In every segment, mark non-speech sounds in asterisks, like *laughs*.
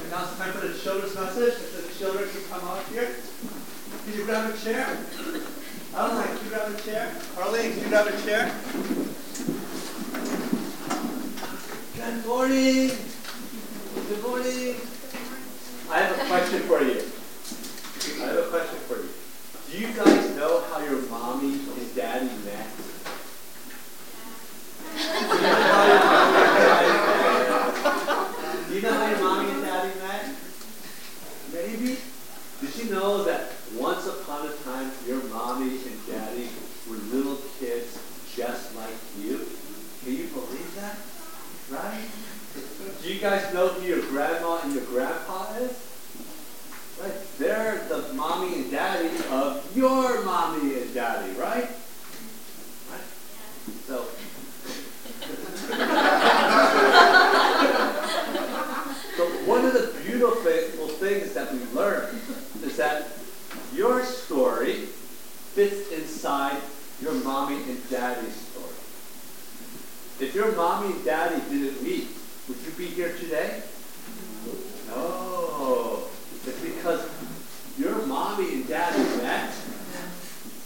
And now it's time for the children's message. If the children can come out here. Can you grab a chair? Arlene, can you grab a chair? Arlene, can you grab a chair? Good morning. Good morning. I have a question for you. I have a question for you. Do you guys know how your mommy and daddy met? Do you know how your mommy and daddy met? Maybe? Did know that once upon a time your mommy and daddy were little kids just like you? Can you believe that? Right? Do you guys know who your grandma and your grandpa is? Right? They're the mommy and daddy of your mommy and daddy, right? Right? So *laughs* So one of the beautiful things that we learn is that your story fits inside your mommy and daddy's story. If your mommy and daddy didn't meet, would you be here today? No. It's because your mommy and daddy met,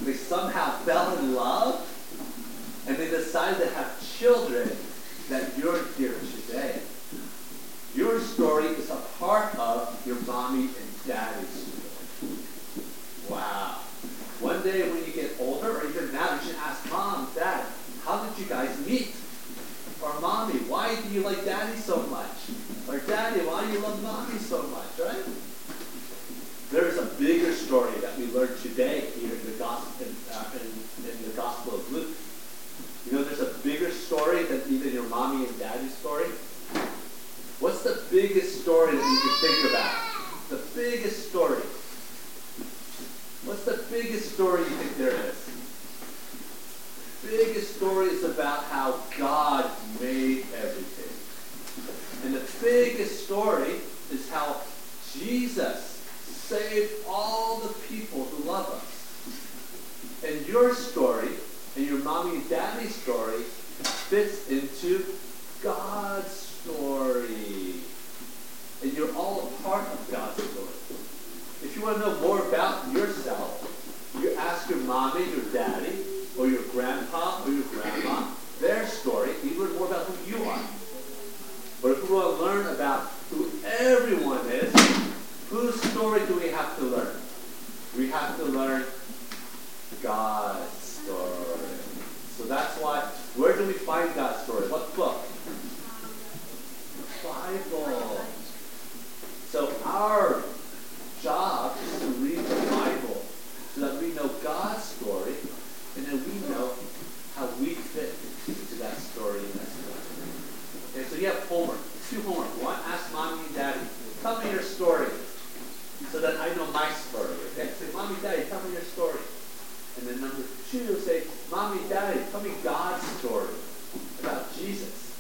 they somehow fell in love, and they decided to have children that you're here today. Your story is a part of your mommy and daddy's story. Wow. One day when you get older, or even now, you should ask mom, dad, how did you guys meet? Or mommy, why do you like daddy so much? Or daddy, why do you love mommy so much, right? There is a bigger story that we learned today here in the gospel, in, uh, in, in the Gospel of Luke. You know, there's a bigger story than even your mommy and daddy's story. What's the biggest story that you can think about? The biggest story. What's the biggest story you think there is? biggest story is about how God made everything. And the biggest story is how Jesus saved all the people who love us. And your story and your mommy and daddy's story fits into God's story. And you're all a part of God's story. If you want to know more about yourself, you ask your mommy, your daddy, or your grandpa or your grandma their story. You learn more about who you are. But if we want to learn about who everyone is, whose story do we have to learn? We have to learn God's story. So that's why, where do we find God's story? What book? The Bible. So our job is to read the Bible so that we know God's story and then we know how we fit into that story as well. You have homework. Two homework. One, ask mommy and daddy, tell me your story so that I know my story. Okay? Say, mommy, daddy, tell me your story. And then number two, say, mommy, daddy, tell me God's story about Jesus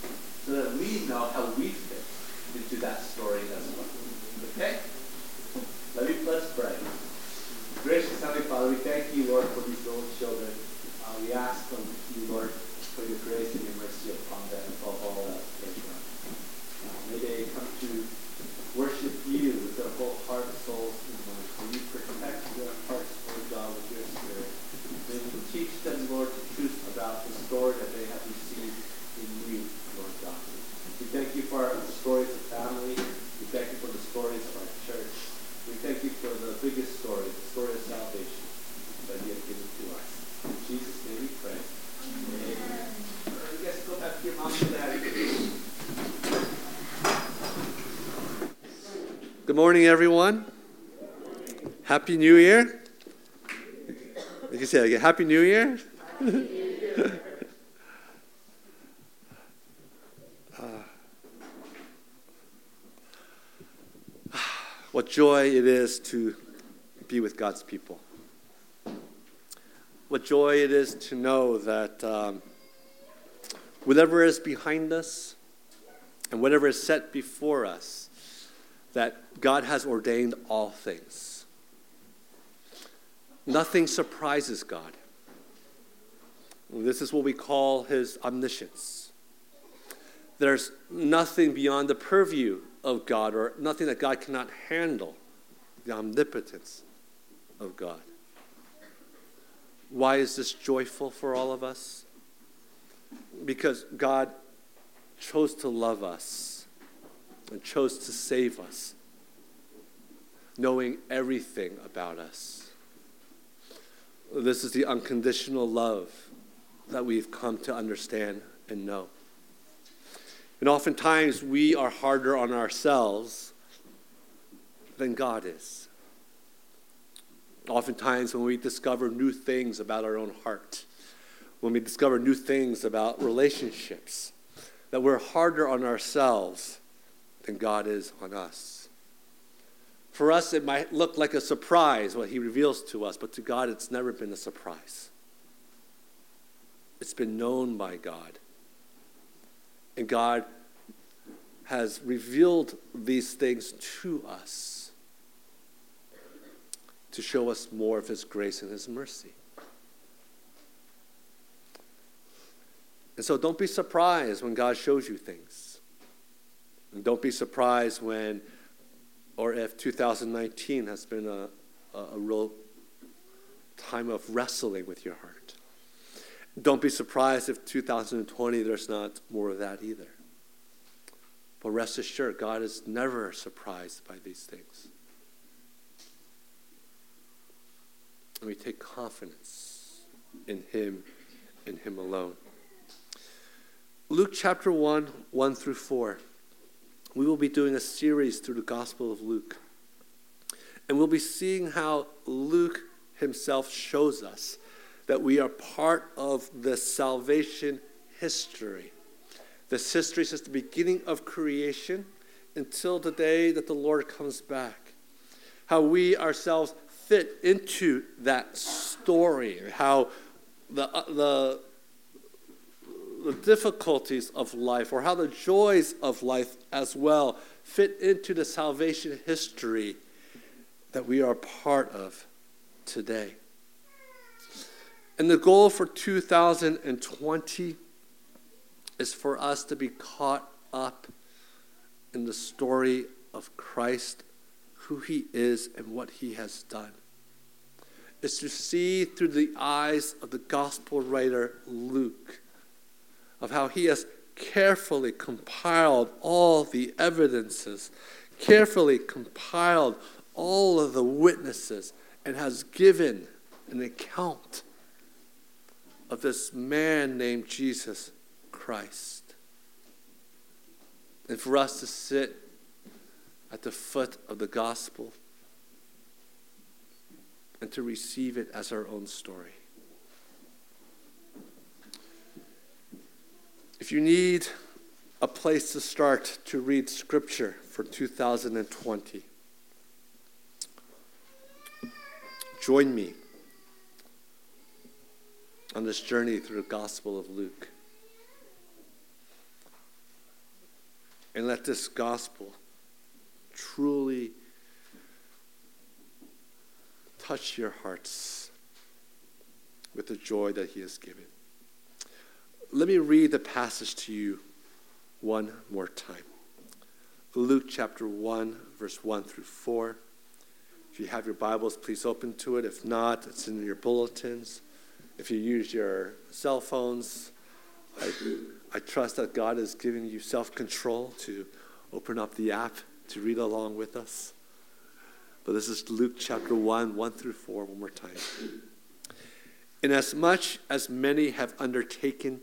so that we know how we fit into that story as well. Okay? Let me let's pray. Gracious Heavenly Father, we thank you, Lord, for these little children. Uh, we ask you, Lord, for your grace and your mercy upon them above all else, Lord. Uh, may they come to worship you with their whole heart, soul, and mind. May you protect their hearts, Lord God, with your spirit. May you teach them, Lord, the truth about the story that they have received in you, Lord God. We thank you for the stories of family. We thank you for the stories of our church. We thank you for the biggest story, the story of salvation that you have given to us. In Jesus' name we pray. Amen. Amen. You guys go back to your mom and daddy. Good morning, everyone. Happy New Year. You can say again. Happy New Year. *laughs* what joy it is to be with God's people. What joy it is to know that um, whatever is behind us and whatever is set before us, that God has ordained all things. Nothing surprises God. This is what we call his omniscience. There's nothing beyond the purview of God or nothing that God cannot handle, the omnipotence of God. Why is this joyful for all of us? Because God chose to love us and chose to save us, knowing everything about us. This is the unconditional love that we've come to understand and know. And oftentimes we are harder on ourselves than God is. Oftentimes, when we discover new things about our own heart, when we discover new things about relationships, that we're harder on ourselves than God is on us. For us, it might look like a surprise what He reveals to us, but to God, it's never been a surprise. It's been known by God. And God has revealed these things to us to show us more of His grace and His mercy. And so don't be surprised when God shows you things. And don't be surprised when or if 2019 has been a, a, a real time of wrestling with your heart. Don't be surprised if 2020 there's not more of that either. But rest assured, God is never surprised by these things. And we take confidence in Him, in Him alone. Luke chapter 1, 1 through 4. We will be doing a series through the Gospel of Luke. And we'll be seeing how Luke himself shows us that we are part of the salvation history. This history since the beginning of creation until the day that the Lord comes back. How we ourselves fit into that story, how the, uh, the, the difficulties of life or how the joys of life as well fit into the salvation history that we are part of today. And the goal for 2020 is for us to be caught up in the story of Christ, who he is, and what he has done. Is to see through the eyes of the gospel writer Luke of how he has carefully compiled all the evidences, carefully compiled all of the witnesses, and has given an account of this man named Jesus Christ. And for us to sit at the foot of the gospel and to receive it as our own story. If you need a place to start to read Scripture for 2020, join me on this journey through the Gospel of Luke. And let this gospel truly touch your hearts with the joy that He has given. Let me read the passage to you one more time. Luke chapter 1, verse 1 through 4. If you have your Bibles, please open to it. If not, it's in your bulletins. If you use your cell phones, I, I trust that God is giving you self control to open up the app to read along with us. But this is Luke chapter 1, 1 through 4, one more time. Inasmuch as many have undertaken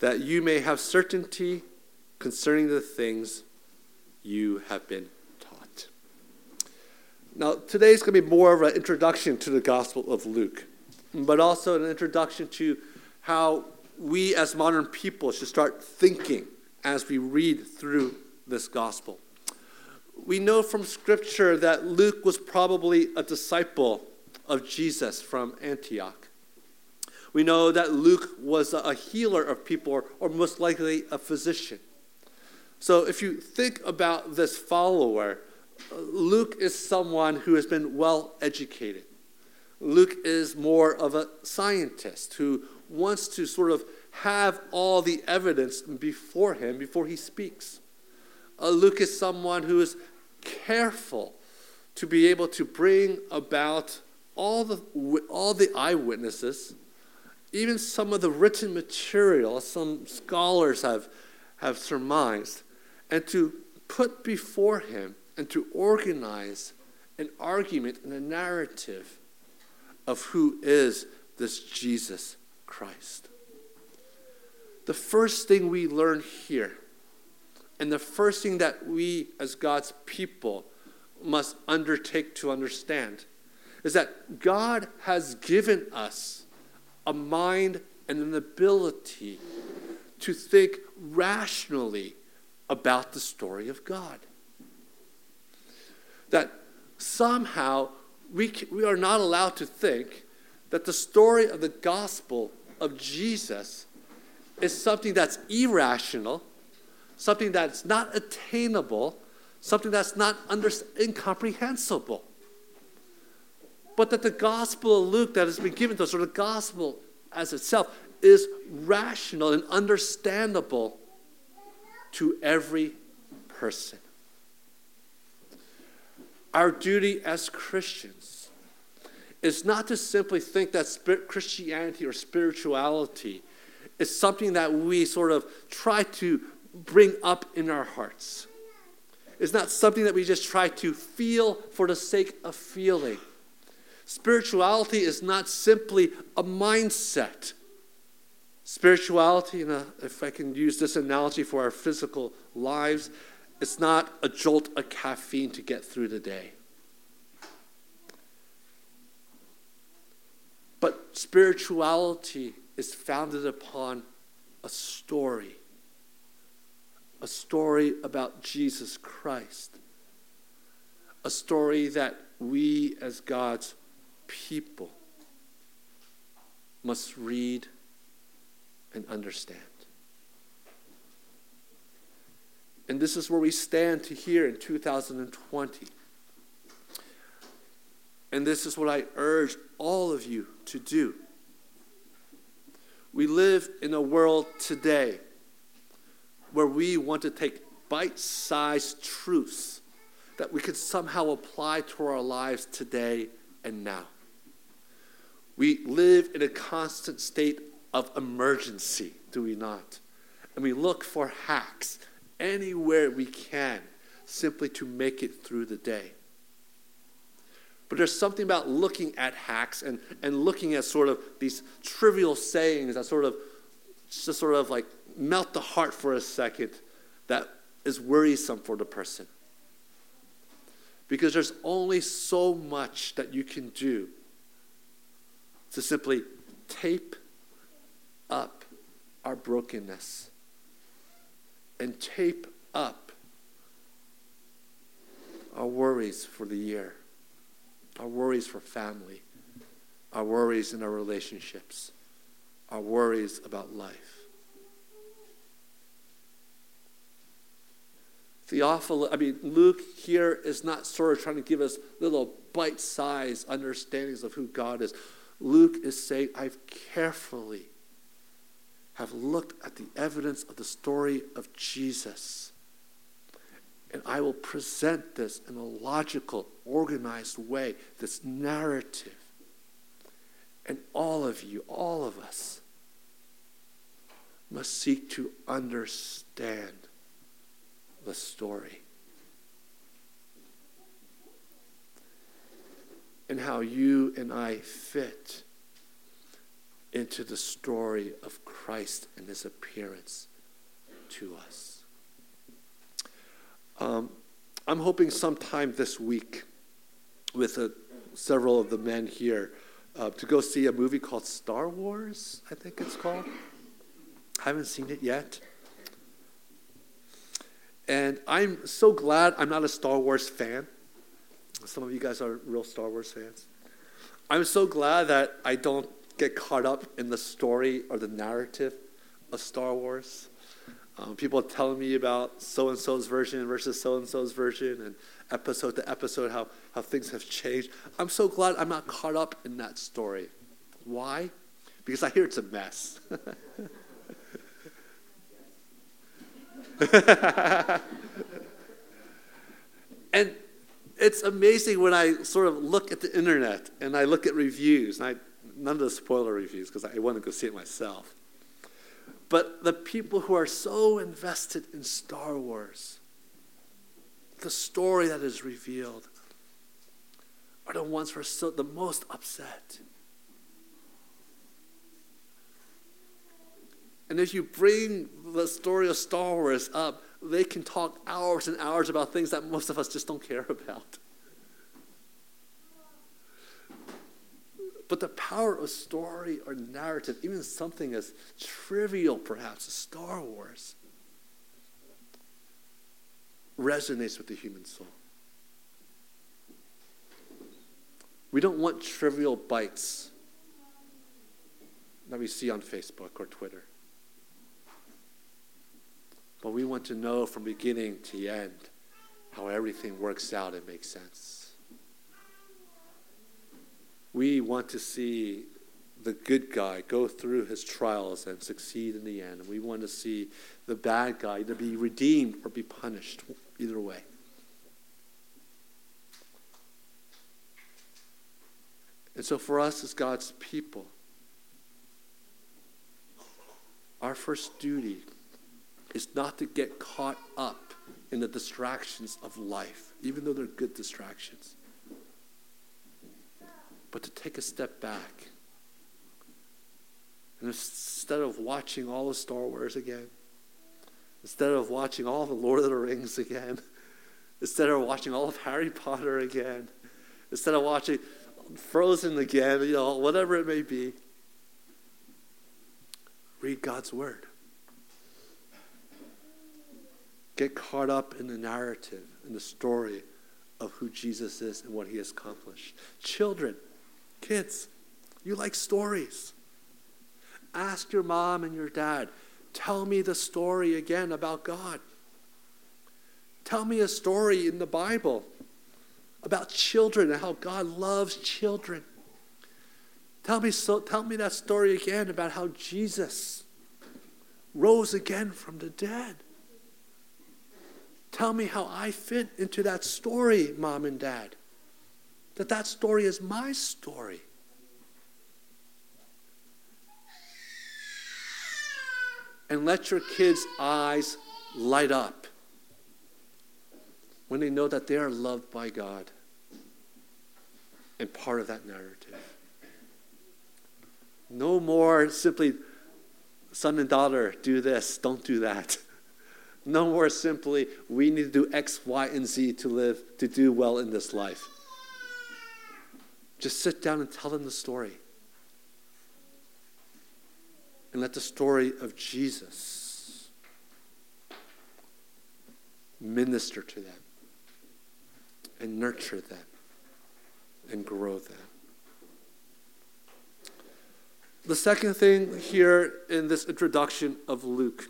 that you may have certainty concerning the things you have been taught. Now, today is going to be more of an introduction to the Gospel of Luke, but also an introduction to how we as modern people should start thinking as we read through this Gospel. We know from Scripture that Luke was probably a disciple of Jesus from Antioch. We know that Luke was a healer of people, or, most likely a physician. So if you think about this follower, Luke is someone who has been well educated. Luke is more of a scientist who wants to sort of have all the evidence before him before he speaks. Uh, Luke is someone who is careful to be able to bring about all the, all the eyewitnesses, even some of the written material some scholars have, have surmised, and to put before him and to organize an argument and a narrative of who is this Jesus Christ. The first thing we learn here, and the first thing that we as God's people must undertake to understand, is that God has given us a mind and an ability to think rationally about the story of God. That somehow we, we are not allowed to think that the story of the gospel of Jesus is something that's irrational, something that's not attainable, something that's not under, incomprehensible. But that the gospel of Luke that has been given to us, or the gospel as itself, is rational and understandable to every person. Our duty as Christians is not to simply think that Christianity or spirituality is something that we sort of try to bring up in our hearts. It's not something that we just try to feel for the sake of feeling. Spirituality is not simply a mindset. Spirituality, uh, if I can use this analogy for our physical lives, it's not a jolt of caffeine to get through the day. But spirituality is founded upon a story, a story about Jesus Christ, a story that we as God's people must read and understand. And this is where we stand to here in 2020. And this is what I urge all of you to do. We live in a world today where we want to take bite sized truths that we could somehow apply to our lives today and now. We live in a constant state of emergency, do we not? And we look for hacks anywhere we can simply to make it through the day. But there's something about looking at hacks and, and looking at sort of these trivial sayings that sort of just sort of like melt the heart for a second that is worrisome for the person. Because there's only so much that you can do to simply tape up our brokenness and tape up our worries for the year, our worries for family, our worries in our relationships, our worries about life. Theophilus, I mean, Luke here is not sort of trying to give us little bite sized understandings of who God is. Luke is saying, I've carefully have looked at the evidence of the story of Jesus. And I will present this in a logical, organized way, this narrative. And all of you, all of us, must seek to understand the story. In how you and I fit into the story of Christ and his appearance to us. Um, I'm hoping sometime this week with uh, several of the men here uh, to go see a movie called Star Wars, I think it's called. I haven't seen it yet. And I'm so glad I'm not a Star Wars fan. Some of you guys are real Star Wars fans. I'm so glad that I don't get caught up in the story or the narrative of Star Wars. Um, people telling me about so and so's version versus so and so's version, and episode to episode, how, how things have changed. I'm so glad I'm not caught up in that story. Why? Because I hear it's a mess. *laughs* and it's amazing when I sort of look at the internet and I look at reviews, and I, none of the spoiler reviews because I want to go see it myself. But the people who are so invested in Star Wars, the story that is revealed, are the ones who are so, the most upset. And if you bring the story of Star Wars up, they can talk hours and hours about things that most of us just don't care about. But the power of story or narrative, even something as trivial perhaps as Star Wars, resonates with the human soul. We don't want trivial bites that we see on Facebook or Twitter. But we want to know from beginning to end how everything works out and makes sense. We want to see the good guy go through his trials and succeed in the end. And we want to see the bad guy either be redeemed or be punished, either way. And so, for us as God's people, our first duty is not to get caught up in the distractions of life, even though they're good distractions, but to take a step back. And instead of watching all of Star Wars again, instead of watching all the Lord of the Rings again, *laughs* instead of watching all of Harry Potter again, instead of watching Frozen again, you know, whatever it may be, read God's Word. Get caught up in the narrative and the story of who Jesus is and what he has accomplished. Children, kids, you like stories. Ask your mom and your dad, tell me the story again about God. Tell me a story in the Bible about children and how God loves children. Tell me, so, tell me that story again about how Jesus rose again from the dead. Tell me how I fit into that story, mom and dad. That that story is my story. And let your kids' eyes light up when they know that they are loved by God and part of that narrative. No more simply, son and daughter, do this, don't do that. No more simply, we need to do X, Y, and Z to live, to do well in this life. Just sit down and tell them the story. And let the story of Jesus minister to them and nurture them and grow them. The second thing here in this introduction of Luke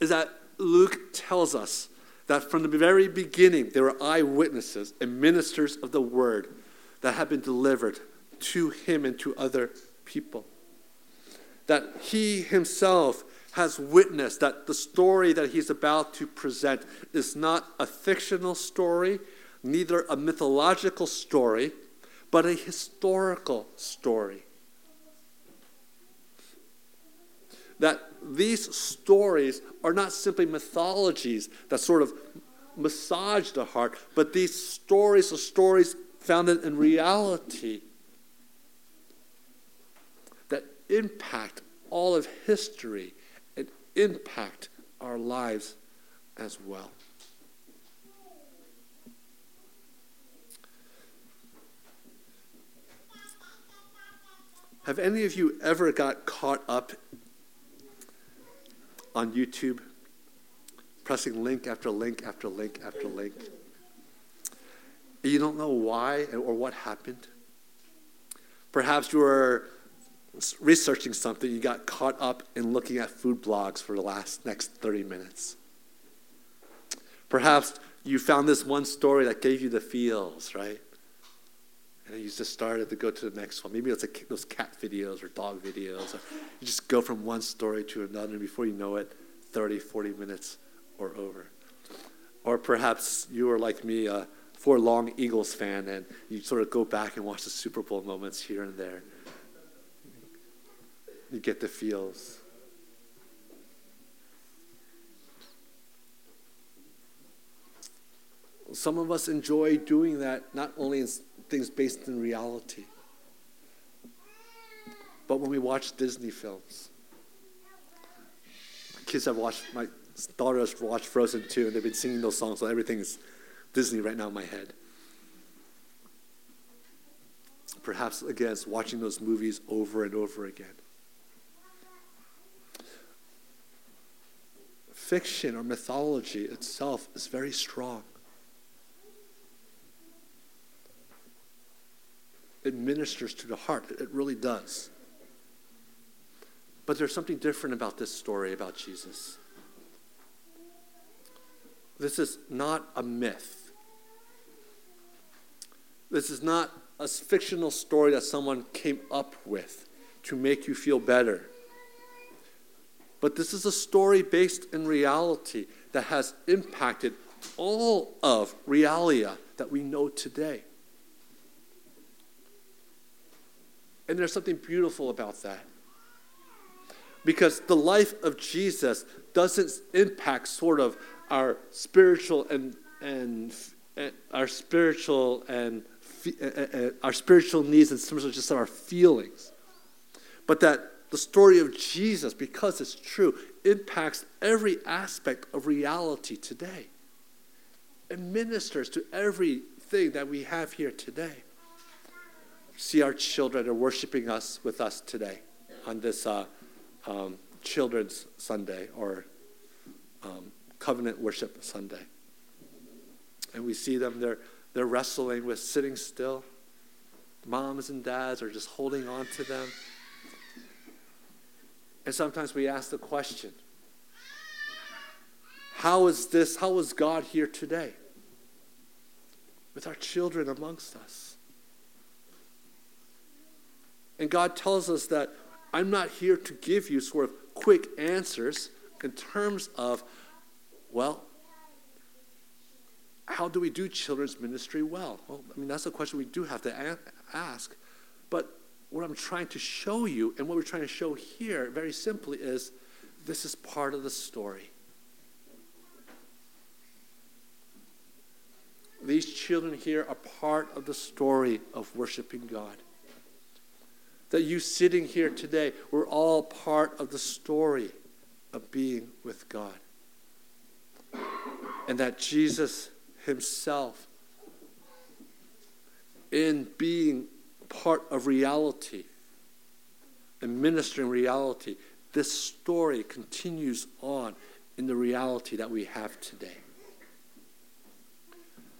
is that Luke tells us that from the very beginning, there were eyewitnesses and ministers of the word that had been delivered to him and to other people. That he himself has witnessed that the story that he's about to present is not a fictional story, neither a mythological story, but a historical story. That these stories are not simply mythologies that sort of massage the heart, but these stories are stories founded in reality that impact all of history and impact our lives as well. Have any of you ever got caught up on YouTube, pressing link after link after link after link? You don't know why or what happened. Perhaps you were researching something, you got caught up in looking at food blogs for the last next 30 minutes. Perhaps you found this one story that gave you the feels, right? And you just started to go to the next one. Maybe it's like those cat videos or dog videos. Or you just go from one story to another, and before you know it, 30, 40 minutes or over. Or perhaps you are like me, a for long Eagles fan, and you sort of go back and watch the Super Bowl moments here and there. You get the feels. Some of us enjoy doing that not only in things based in reality. But when we watch Disney films, my kids have watched, my daughter has watched Frozen 2, and they've been singing those songs, so everything is Disney right now in my head. Perhaps, again, it's watching those movies over and over again. Fiction or mythology itself is very strong. It ministers to the heart. It really does. But there's something different about this story about Jesus. This is not a myth. This is not a fictional story that someone came up with to make you feel better. But this is a story based in reality that has impacted all of realia that we know today. And there's something beautiful about that. Because the life of Jesus doesn't impact sort of our spiritual and, and, and our spiritual and uh, uh, our spiritual needs and of just our feelings. But that the story of Jesus, because it's true, impacts every aspect of reality today. It ministers to everything that we have here today see our children are worshiping us with us today on this uh, um, Children's Sunday or um, Covenant Worship Sunday. And we see them, they're, they're wrestling with sitting still. Moms and dads are just holding on to them. And sometimes we ask the question how is this, how is God here today with our children amongst us? And God tells us that I'm not here to give you sort of quick answers in terms of, well, how do we do children's ministry well? Well, I mean, that's a question we do have to a- ask. But what I'm trying to show you, and what we're trying to show here, very simply, is this is part of the story. These children here are part of the story of worshiping God that you sitting here today, we're all part of the story of being with God. And that Jesus Himself, in being part of reality and ministering reality, this story continues on in the reality that we have today.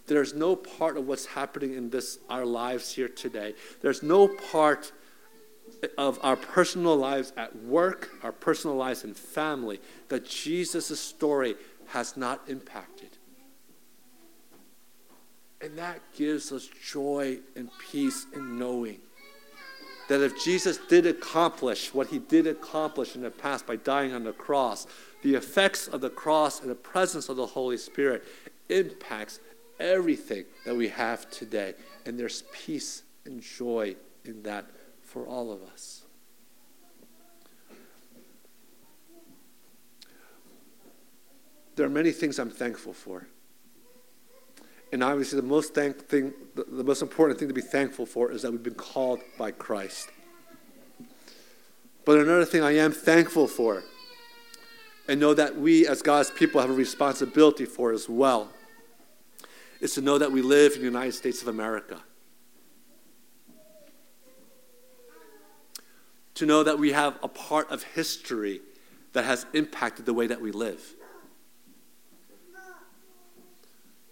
There's no part of what's happening in this our lives here today. There's no part of our personal lives at work, our personal lives in family, that Jesus' story has not impacted. And that gives us joy and peace in knowing that if Jesus did accomplish what he did accomplish in the past by dying on the cross, the effects of the cross and the presence of the Holy Spirit impacts everything that we have today. And there's peace and joy in that for all of us. There are many things I'm thankful for. And obviously, the most, thank thing, the, the most important thing to be thankful for is that we've been called by Christ. But another thing I am thankful for, and know that we as God's people have a responsibility for as well, is to know that we live in the United States of America. To know that we have a part of history that has impacted the way that we live.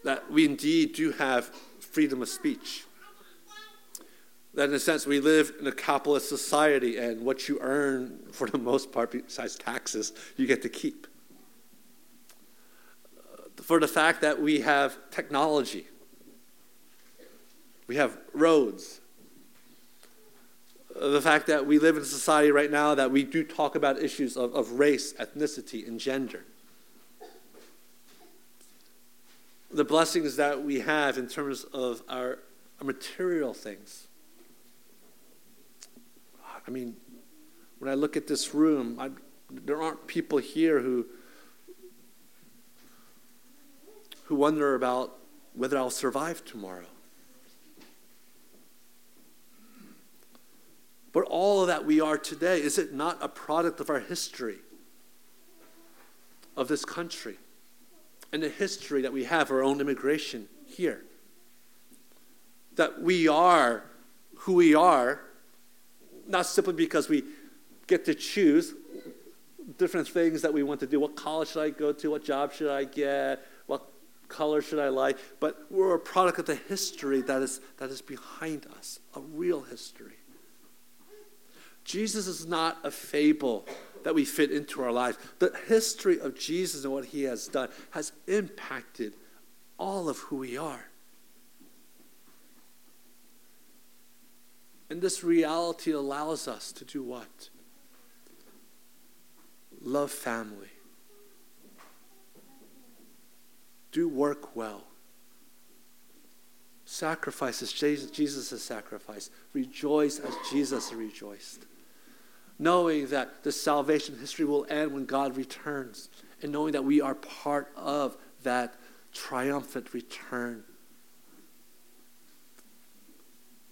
that we indeed do have freedom of speech. That in a sense, we live in a capitalist society, and what you earn, for the most part, besides taxes, you get to keep. Uh, for the fact that we have technology, we have roads, the fact that we live in a society right now that we do talk about issues of, of race, ethnicity, and gender. the blessings that we have in terms of our, our material things. I mean, when I look at this room, I, there aren't people here who who wonder about whether I'll survive tomorrow. But all that we are today, is it not a product of our history, of this country? and the history that we have our own immigration here. That we are who we are, not simply because we get to choose different things that we want to do. What college should I go to? What job should I get? What color should I like? But we're a product of the history that is, that is behind us, a real history. Jesus is not a fable that we fit into our lives. The history of Jesus and what he has done has impacted all of who we are. And this reality allows us to do what? Love family. Do work well. Sacrifice as Jesus has sacrificed. Rejoice as Jesus rejoiced knowing that the salvation history will end when God returns, and knowing that we are part of that triumphant return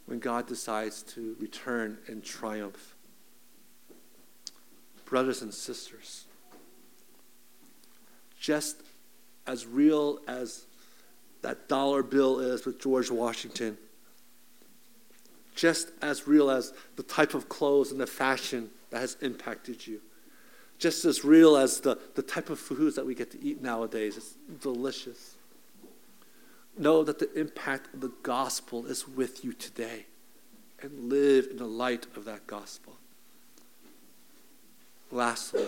when God decides to return in triumph. Brothers and sisters, just as real as that dollar bill is with George Washington, just as real as the type of clothes and the fashion that has impacted you. Just as real as the, the type of foods that we get to eat nowadays. It's delicious. Know that the impact of the gospel is with you today and live in the light of that gospel. Lastly,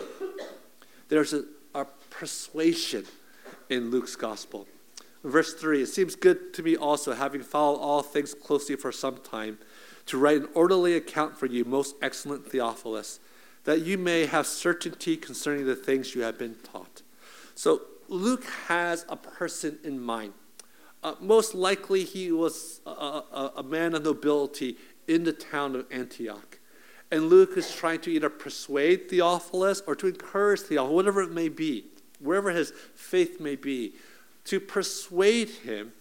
there's a, a persuasion in Luke's gospel. Verse 3 It seems good to me also, having followed all things closely for some time to write an orderly account for you, most excellent Theophilus, that you may have certainty concerning the things you have been taught. So Luke has a person in mind. Uh, most likely, he was a, a, a man of nobility in the town of Antioch. And Luke is trying to either persuade Theophilus or to encourage Theophilus, whatever it may be, wherever his faith may be, to persuade him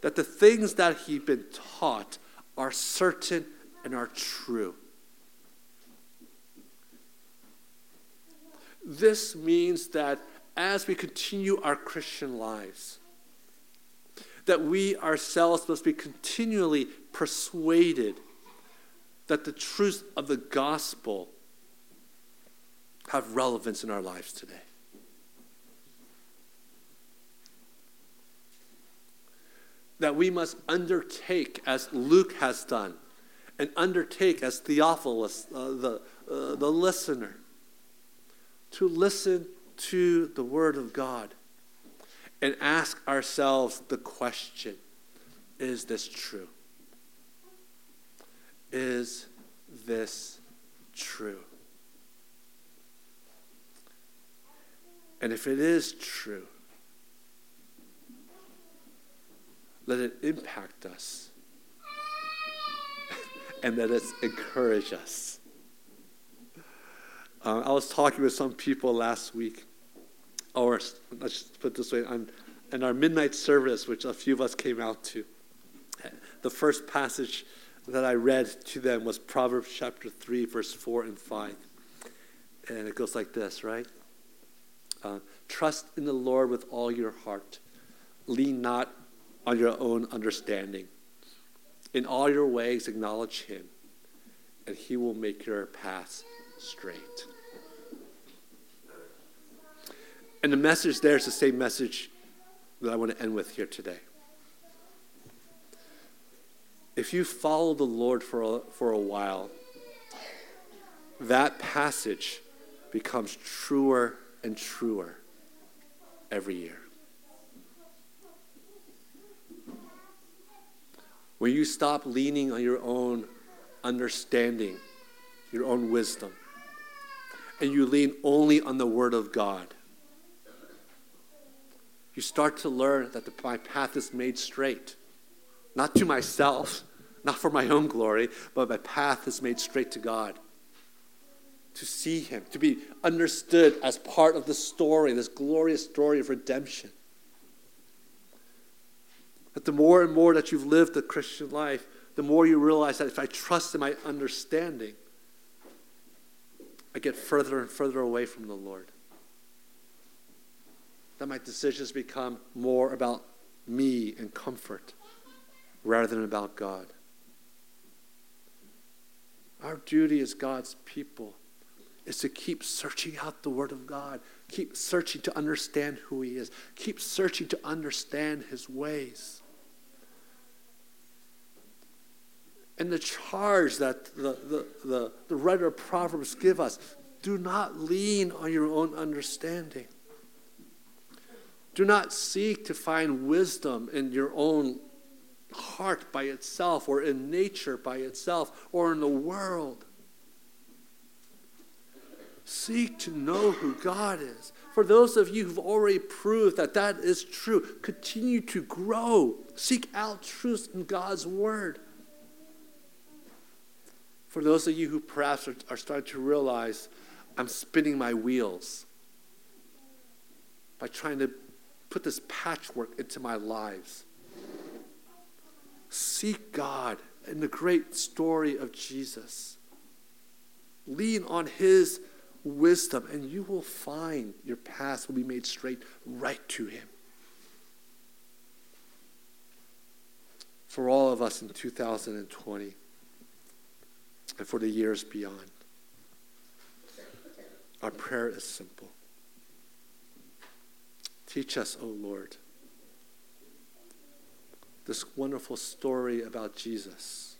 that the things that he'd been taught are certain and are true. This means that as we continue our Christian lives, that we ourselves must be continually persuaded that the truths of the gospel have relevance in our lives today. That we must undertake, as Luke has done, and undertake as Theophilus, uh, the, uh, the listener, to listen to the Word of God and ask ourselves the question Is this true? Is this true? And if it is true, let it impact us *laughs* and let it encourage us. Uh, I was talking with some people last week, or let's put it this way, I'm, in our midnight service, which a few of us came out to, the first passage that I read to them was Proverbs chapter 3, verse 4 and 5. And it goes like this, right? Uh, Trust in the Lord with all your heart. Lean not on your own understanding. In all your ways, acknowledge him, and he will make your path straight. And the message there is the same message that I want to end with here today. If you follow the Lord for a, for a while, that passage becomes truer and truer every year. When you stop leaning on your own understanding, your own wisdom, and you lean only on the Word of God, you start to learn that the, my path is made straight. Not to myself, not for my own glory, but my path is made straight to God. To see Him, to be understood as part of the story, this glorious story of redemption. That the more and more that you've lived the Christian life, the more you realize that if I trust in my understanding, I get further and further away from the Lord that my decisions become more about me and comfort rather than about God. Our duty as God's people is to keep searching out the Word of God, keep searching to understand who He is, keep searching to understand His ways. And the charge that the, the, the, the writer of Proverbs give us do not lean on your own understanding. Do not seek to find wisdom in your own heart by itself, or in nature by itself, or in the world. Seek to know who God is. For those of you who've already proved that that is true, continue to grow. Seek out truth in God's Word. For those of you who perhaps are, are starting to realize, I'm spinning my wheels by trying to put this patchwork into my lives. Seek God in the great story of Jesus. Lean on His wisdom, and you will find your path will be made straight right to Him. For all of us in 2020 and for the years beyond, our prayer is simple Teach us, O oh Lord, this wonderful story about Jesus.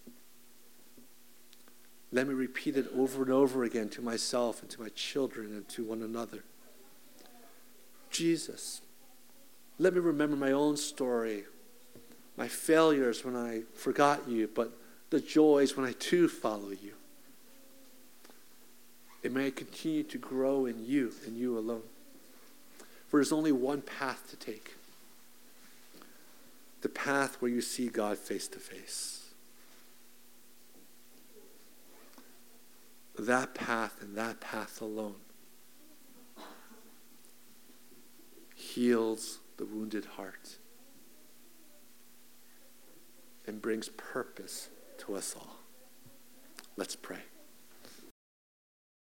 Let me repeat it over and over again to myself and to my children and to one another. Jesus, let me remember my own story, my failures when I forgot you, but the joys when I too follow you. It may I continue to grow in you and you alone. For there's only one path to take the path where you see God face to face. That path and that path alone heals the wounded heart and brings purpose to us all. Let's pray.